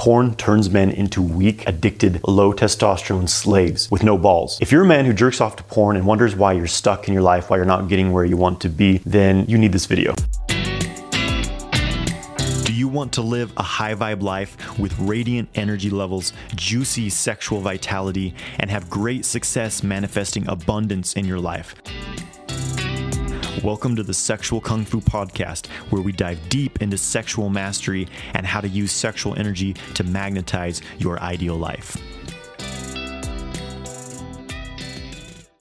Porn turns men into weak, addicted, low testosterone slaves with no balls. If you're a man who jerks off to porn and wonders why you're stuck in your life, why you're not getting where you want to be, then you need this video. Do you want to live a high vibe life with radiant energy levels, juicy sexual vitality, and have great success manifesting abundance in your life? Welcome to the Sexual Kung Fu Podcast, where we dive deep into sexual mastery and how to use sexual energy to magnetize your ideal life.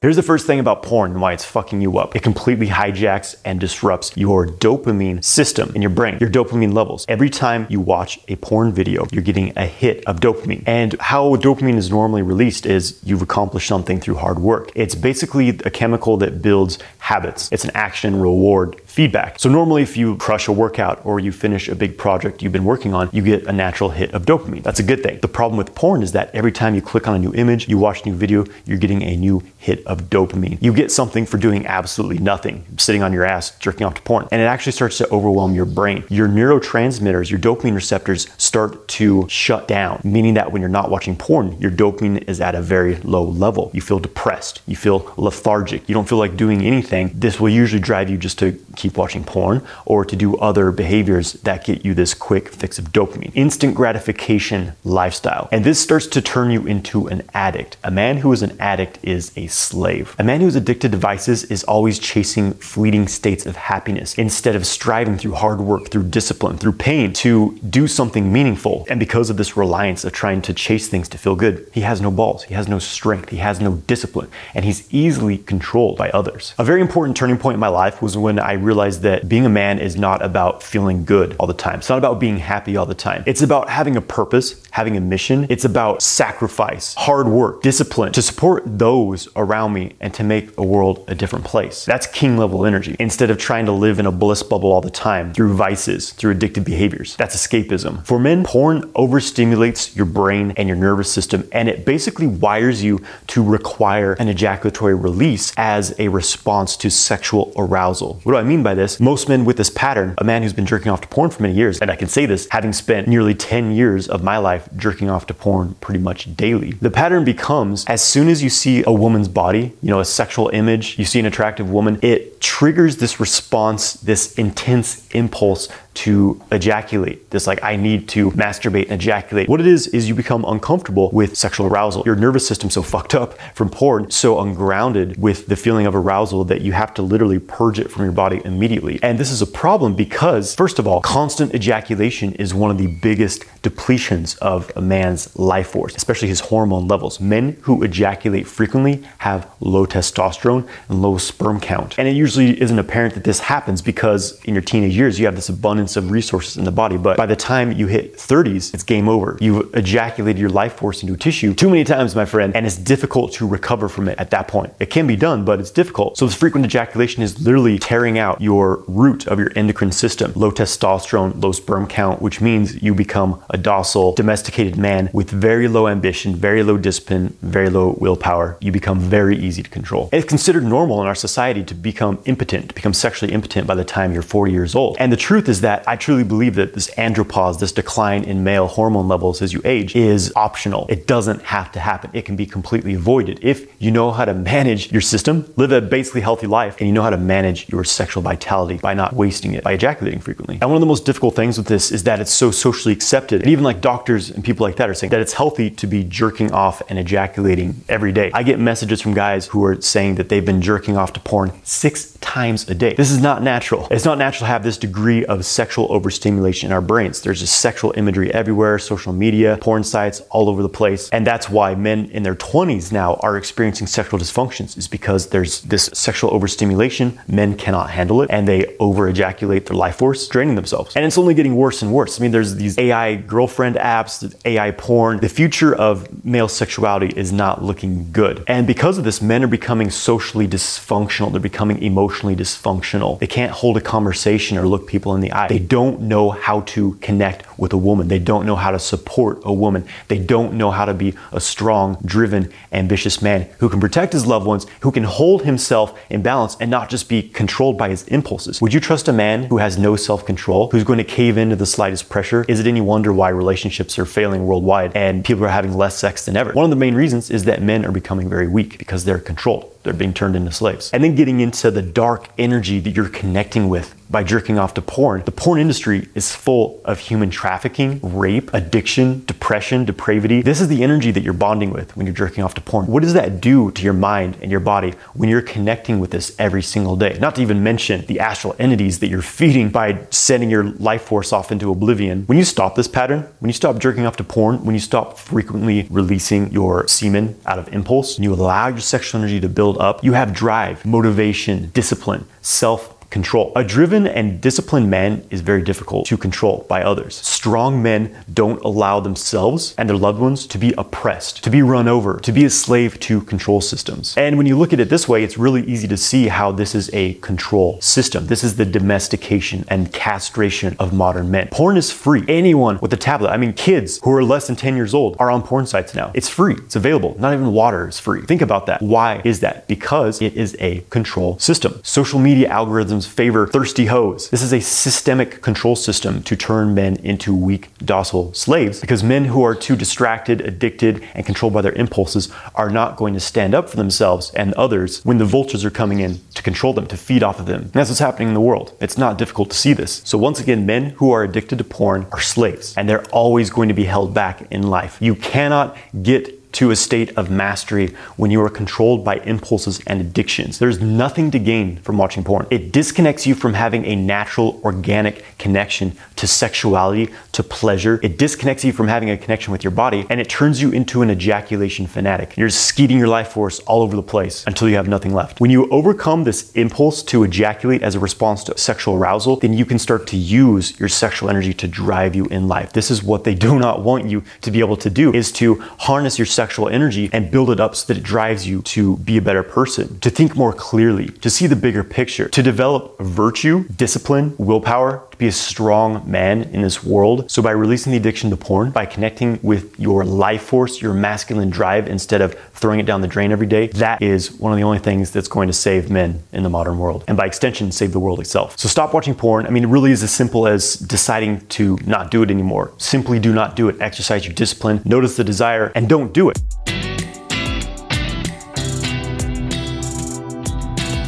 Here's the first thing about porn and why it's fucking you up. It completely hijacks and disrupts your dopamine system in your brain, your dopamine levels. Every time you watch a porn video, you're getting a hit of dopamine. And how dopamine is normally released is you've accomplished something through hard work. It's basically a chemical that builds habits. It's an action reward feedback. So normally if you crush a workout or you finish a big project you've been working on, you get a natural hit of dopamine. That's a good thing. The problem with porn is that every time you click on a new image, you watch a new video, you're getting a new hit of dopamine. You get something for doing absolutely nothing, sitting on your ass, jerking off to porn. And it actually starts to overwhelm your brain. Your neurotransmitters, your dopamine receptors start to shut down, meaning that when you're not watching porn, your dopamine is at a very low level. You feel depressed, you feel lethargic, you don't feel like doing anything. This will usually drive you just to keep watching porn or to do other behaviors that get you this quick fix of dopamine. Instant gratification lifestyle. And this starts to turn you into an addict. A man who is an addict is a slave. A man who's addicted to vices is always chasing fleeting states of happiness instead of striving through hard work, through discipline, through pain to do something meaningful. And because of this reliance of trying to chase things to feel good, he has no balls, he has no strength, he has no discipline, and he's easily controlled by others. A very important turning point in my life was when I realized that being a man is not about feeling good all the time. It's not about being happy all the time. It's about having a purpose, having a mission. It's about sacrifice, hard work, discipline to support those around me and to make a world a different place. That's king level energy. Instead of trying to live in a bliss bubble all the time through vices, through addictive behaviors. That's escapism. For men, porn overstimulates your brain and your nervous system and it basically wires you to require an ejaculatory release as a response to sexual arousal. What do I mean by this? Most men with this pattern, a man who's been jerking off to porn for many years, and I can say this having spent nearly 10 years of my life jerking off to porn pretty much daily. The pattern becomes as soon as you see a woman's body, you know, a sexual image, you see an attractive woman, it triggers this response, this intense impulse to ejaculate. This like I need to masturbate and ejaculate. What it is is you become uncomfortable with sexual arousal. Your nervous system's so fucked up from porn, so ungrounded with the feeling of arousal that you have to literally purge it from your body immediately. And this is a problem because first of all, constant ejaculation is one of the biggest depletions of a man's life force, especially his hormone levels. Men who ejaculate frequently have low testosterone and low sperm count. And it usually isn't apparent that this happens because in your teenage years you have this abundance of resources in the body, but by the time you hit 30s, it's game over. You've ejaculated your life force into tissue too many times, my friend, and it's difficult to recover from it at that point. It can be done, but it's difficult. So this frequent ejaculation is literally tearing out your root of your endocrine system. Low testosterone, low sperm count, which means you become a docile, domesticated man with very low ambition, very low discipline, very low willpower. You become very easy to control. And it's considered normal in our society to become impotent, to become sexually impotent by the time you're 40 years old. And the truth is that I truly believe that this andropause, this decline in male hormone levels as you age, is optional. It doesn't have to happen. It can be completely avoided if you know how to manage your system, live a basically healthy life, and you know how to manage your sexual vitality by not wasting it by ejaculating frequently. And one of the most difficult things with this is that it's so socially accepted. And even like doctors and people like that are saying that it's healthy to be jerking off and ejaculating every day. I get messages from guys who are saying that they've been jerking off to porn six times a day. This is not natural. It's not natural to have this degree of sexual overstimulation in our brains. There's just sexual imagery everywhere, social media, porn sites all over the place. And that's why men in their 20s now are experiencing sexual dysfunctions is because there's this sexual overstimulation. Men cannot handle it and they over ejaculate their life force, draining themselves. And it's only getting worse and worse. I mean, there's these AI girlfriend apps, AI porn. The future of male sexuality is not looking good. And because of this, men are becoming socially dysfunctional. They're becoming emotionally emotionally dysfunctional. They can't hold a conversation or look people in the eye. They don't know how to connect with a woman. They don't know how to support a woman. They don't know how to be a strong, driven, ambitious man who can protect his loved ones, who can hold himself in balance and not just be controlled by his impulses. Would you trust a man who has no self control, who's going to cave into the slightest pressure? Is it any wonder why relationships are failing worldwide and people are having less sex than ever? One of the main reasons is that men are becoming very weak because they're controlled. They're being turned into slaves. And then getting into the dark energy that you're connecting with by jerking off to porn. The porn industry is full of human trafficking, rape, addiction, depression, depravity. This is the energy that you're bonding with when you're jerking off to porn. What does that do to your mind and your body when you're connecting with this every single day? Not to even mention the astral entities that you're feeding by sending your life force off into oblivion. When you stop this pattern, when you stop jerking off to porn, when you stop frequently releasing your semen out of impulse, and you allow your sexual energy to build up, you have drive, motivation, discipline, self control. A driven and disciplined man is very difficult to control by others. Strong men don't allow themselves and their loved ones to be oppressed, to be run over, to be a slave to control systems. And when you look at it this way, it's really easy to see how this is a control system. This is the domestication and castration of modern men. Porn is free. Anyone with a tablet, I mean, kids who are less than 10 years old are on porn sites now. It's free, it's available. Not even water is free. Think about that. Why is that? Because it is a control system. Social media algorithms favor thirsty hoes. This is a systemic control system to turn men into weak, docile slaves because men who are too distracted, addicted, and controlled by their impulses are not going to stand up for themselves and others when the vultures are coming in to control them, to feed off of them. And that's what's happening in the world. It's not difficult to see this. So, once again, men who are addicted to porn are slaves and they're always going to be held back in life. You cannot get to a state of mastery when you are controlled by impulses and addictions. There's nothing to gain from watching porn. It disconnects you from having a natural, organic connection to sexuality, to pleasure. It disconnects you from having a connection with your body, and it turns you into an ejaculation fanatic. You're skeeting your life force all over the place until you have nothing left. When you overcome this impulse to ejaculate as a response to sexual arousal, then you can start to use your sexual energy to drive you in life. This is what they do not want you to be able to do is to harness your sexual energy and build it up so that it drives you to be a better person, to think more clearly, to see the bigger picture, to develop virtue, discipline, willpower, be a strong man in this world. So by releasing the addiction to porn, by connecting with your life force, your masculine drive, instead of throwing it down the drain every day, that is one of the only things that's going to save men in the modern world. And by extension, save the world itself. So stop watching porn. I mean, it really is as simple as deciding to not do it anymore. Simply do not do it. Exercise your discipline, notice the desire, and don't do it.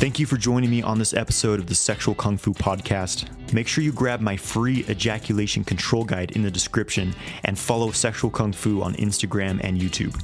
Thank you for joining me on this episode of the Sexual Kung Fu Podcast. Make sure you grab my free ejaculation control guide in the description and follow Sexual Kung Fu on Instagram and YouTube.